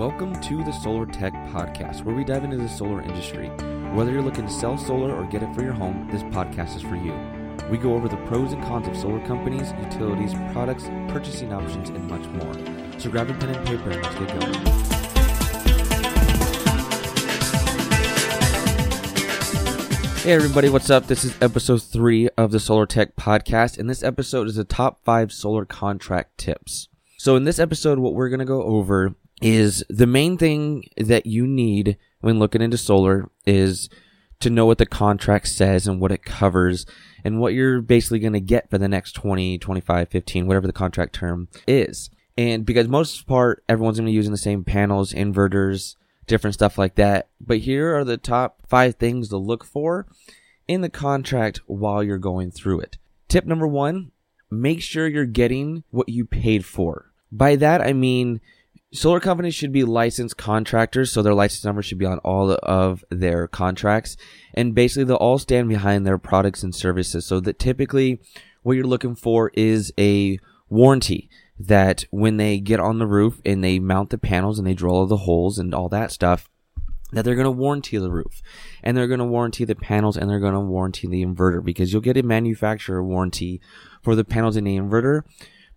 Welcome to the Solar Tech Podcast, where we dive into the solar industry. Whether you're looking to sell solar or get it for your home, this podcast is for you. We go over the pros and cons of solar companies, utilities, products, purchasing options, and much more. So grab a pen and paper and let's get going. Hey everybody, what's up? This is episode three of the Solar Tech Podcast, and this episode is the top five solar contract tips. So in this episode, what we're gonna go over is the main thing that you need when looking into solar is to know what the contract says and what it covers and what you're basically going to get for the next 20, 25, 15, whatever the contract term is. And because most part, everyone's going to be using the same panels, inverters, different stuff like that. But here are the top five things to look for in the contract while you're going through it. Tip number one, make sure you're getting what you paid for. By that, I mean, solar companies should be licensed contractors, so their license number should be on all of their contracts. And basically, they'll all stand behind their products and services. So that typically, what you're looking for is a warranty that when they get on the roof and they mount the panels and they drill all the holes and all that stuff, that they're going to warranty the roof and they're going to warranty the panels and they're going to warranty the inverter because you'll get a manufacturer warranty for the panels and the inverter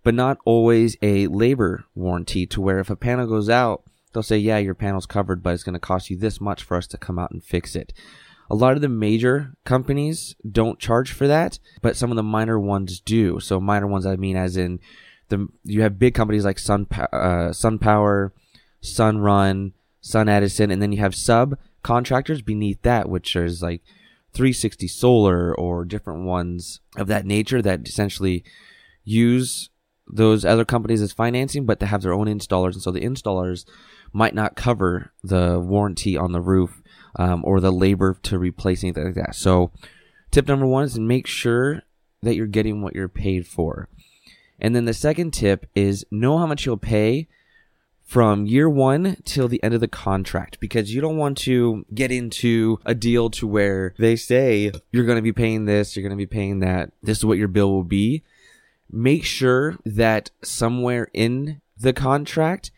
but not always a labor warranty to where if a panel goes out, they'll say, yeah, your panel's covered, but it's going to cost you this much for us to come out and fix it. A lot of the major companies don't charge for that, but some of the minor ones do. So minor ones, I mean, as in the, you have big companies like Sun, uh, SunPower, Sunrun, Sun Edison, and then you have sub contractors beneath that, which is like 360 Solar or different ones of that nature that essentially use those other companies as financing, but to have their own installers. And so the installers might not cover the warranty on the roof um, or the labor to replace anything like that. So tip number one is make sure that you're getting what you're paid for. And then the second tip is know how much you'll pay from year one till the end of the contract because you don't want to get into a deal to where they say you're going to be paying this, you're going to be paying that, this is what your bill will be make sure that somewhere in the contract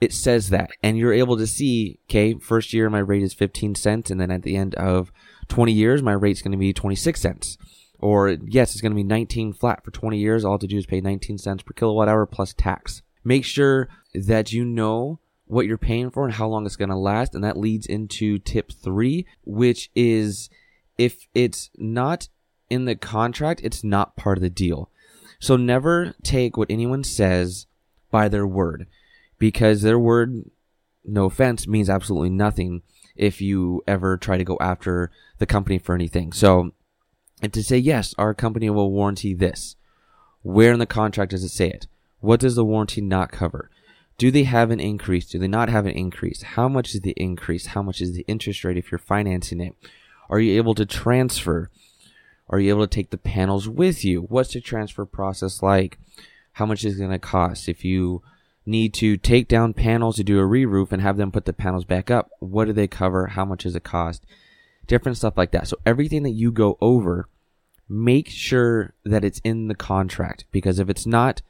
it says that. And you're able to see okay first year my rate is 15 cents and then at the end of 20 years my rate's going to be 26 cents. Or yes it's going to be 19 flat for 20 years. All to do is pay 19 cents per kilowatt hour plus tax. Make sure that you know what you're paying for and how long it's going to last and that leads into tip 3 which is if it's not in the contract it's not part of the deal so never take what anyone says by their word because their word, no offense, means absolutely nothing if you ever try to go after the company for anything. So, and to say, yes, our company will warranty this. Where in the contract does it say it? What does the warranty not cover? Do they have an increase? Do they not have an increase? How much is the increase? How much is the interest rate if you're financing it? Are you able to transfer? Are you able to take the panels with you? What's the transfer process like? How much is it going to cost? If you need to take down panels to do a re-roof and have them put the panels back up, what do they cover? How much does it cost? Different stuff like that. So everything that you go over, make sure that it's in the contract because if it's not,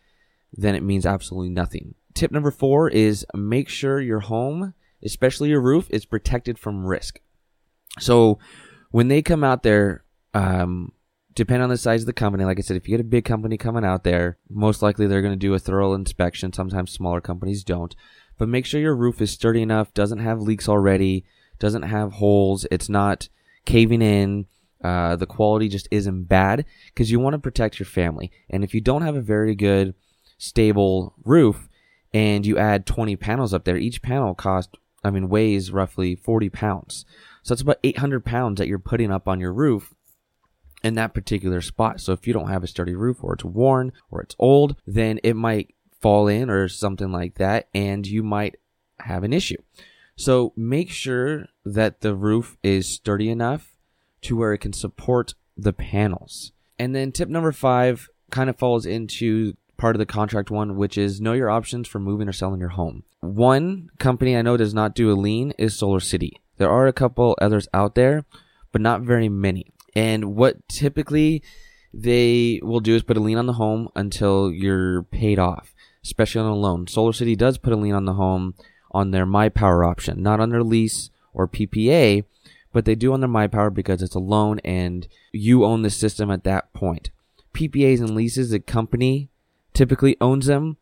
then it means absolutely nothing. Tip number four is make sure your home, especially your roof, is protected from risk. So when they come out there um, depend on the size of the company. Like I said, if you get a big company coming out there, most likely they're going to do a thorough inspection. Sometimes smaller companies don't. But make sure your roof is sturdy enough, doesn't have leaks already, doesn't have holes, it's not caving in. Uh, the quality just isn't bad because you want to protect your family. And if you don't have a very good, stable roof and you add 20 panels up there, each panel cost, I mean, weighs roughly 40 pounds. So it's about 800 pounds that you're putting up on your roof in that particular spot. So if you don't have a sturdy roof or it's worn or it's old, then it might fall in or something like that and you might have an issue. So make sure that the roof is sturdy enough to where it can support the panels. And then tip number five kind of falls into part of the contract one, which is know your options for moving or selling your home. One company I know does not do a lien is Solar City. There are a couple others out there, but not very many. And what typically they will do is put a lien on the home until you're paid off, especially on a loan. Solar City does put a lien on the home on their My Power option, not on their lease or PPA, but they do on their My Power because it's a loan and you own the system at that point. PPAs and leases, the company typically owns them.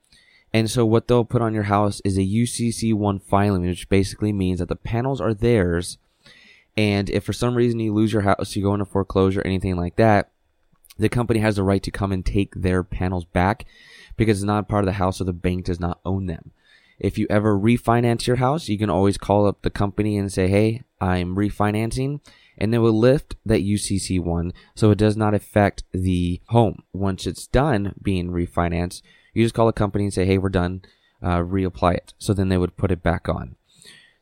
And so what they'll put on your house is a UCC1 filing, which basically means that the panels are theirs. And if for some reason you lose your house, you go into foreclosure, anything like that, the company has the right to come and take their panels back because it's not part of the house or the bank does not own them. If you ever refinance your house, you can always call up the company and say, Hey, I'm refinancing and they will lift that UCC one so it does not affect the home. Once it's done being refinanced, you just call the company and say, Hey, we're done. Uh, reapply it. So then they would put it back on.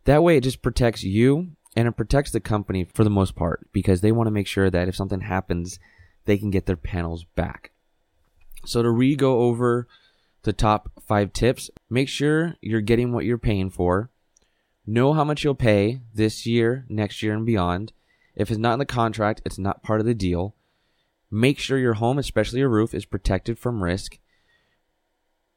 That way it just protects you and it protects the company for the most part because they want to make sure that if something happens, they can get their panels back. So to re go over the top five tips, make sure you're getting what you're paying for. Know how much you'll pay this year, next year, and beyond. If it's not in the contract, it's not part of the deal. Make sure your home, especially your roof, is protected from risk.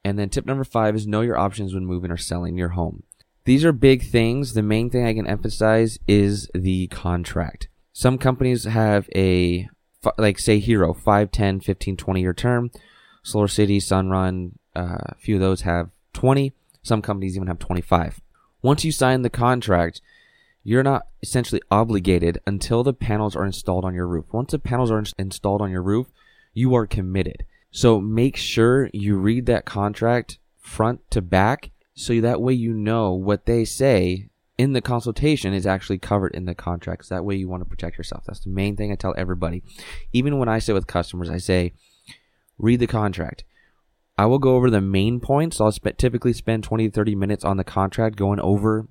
And then tip number five is know your options when moving or selling your home. These are big things. The main thing I can emphasize is the contract. Some companies have a, like say Hero, 5, 10, 15, 20 year term. Solar City, Sunrun, uh, a few of those have 20. Some companies even have 25. Once you sign the contract, you're not essentially obligated until the panels are installed on your roof. Once the panels are installed on your roof, you are committed. So make sure you read that contract front to back so that way you know what they say in the consultation is actually covered in the contracts. That way you want to protect yourself. That's the main thing I tell everybody. Even when I sit with customers, I say, read the contract. I will go over the main points. I'll sp- typically spend 20 to 30 minutes on the contract going over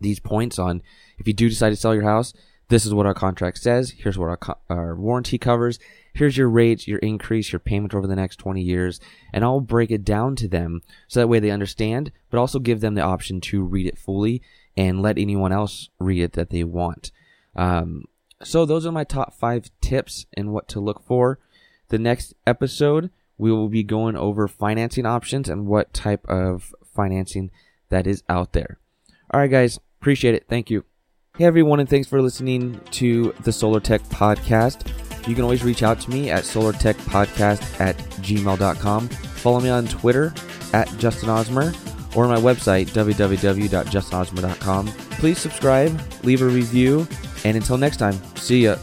these points on if you do decide to sell your house, this is what our contract says. Here's what our, co- our warranty covers. Here's your rates, your increase, your payment over the next 20 years. And I'll break it down to them so that way they understand, but also give them the option to read it fully and let anyone else read it that they want. Um, so those are my top five tips and what to look for. The next episode, we will be going over financing options and what type of financing that is out there. All right, guys, appreciate it. Thank you. Hey, everyone, and thanks for listening to the Solar Tech Podcast. You can always reach out to me at solartechpodcast at gmail.com. Follow me on Twitter at Justin Osmer or my website, www.justinosmer.com. Please subscribe, leave a review, and until next time, see ya.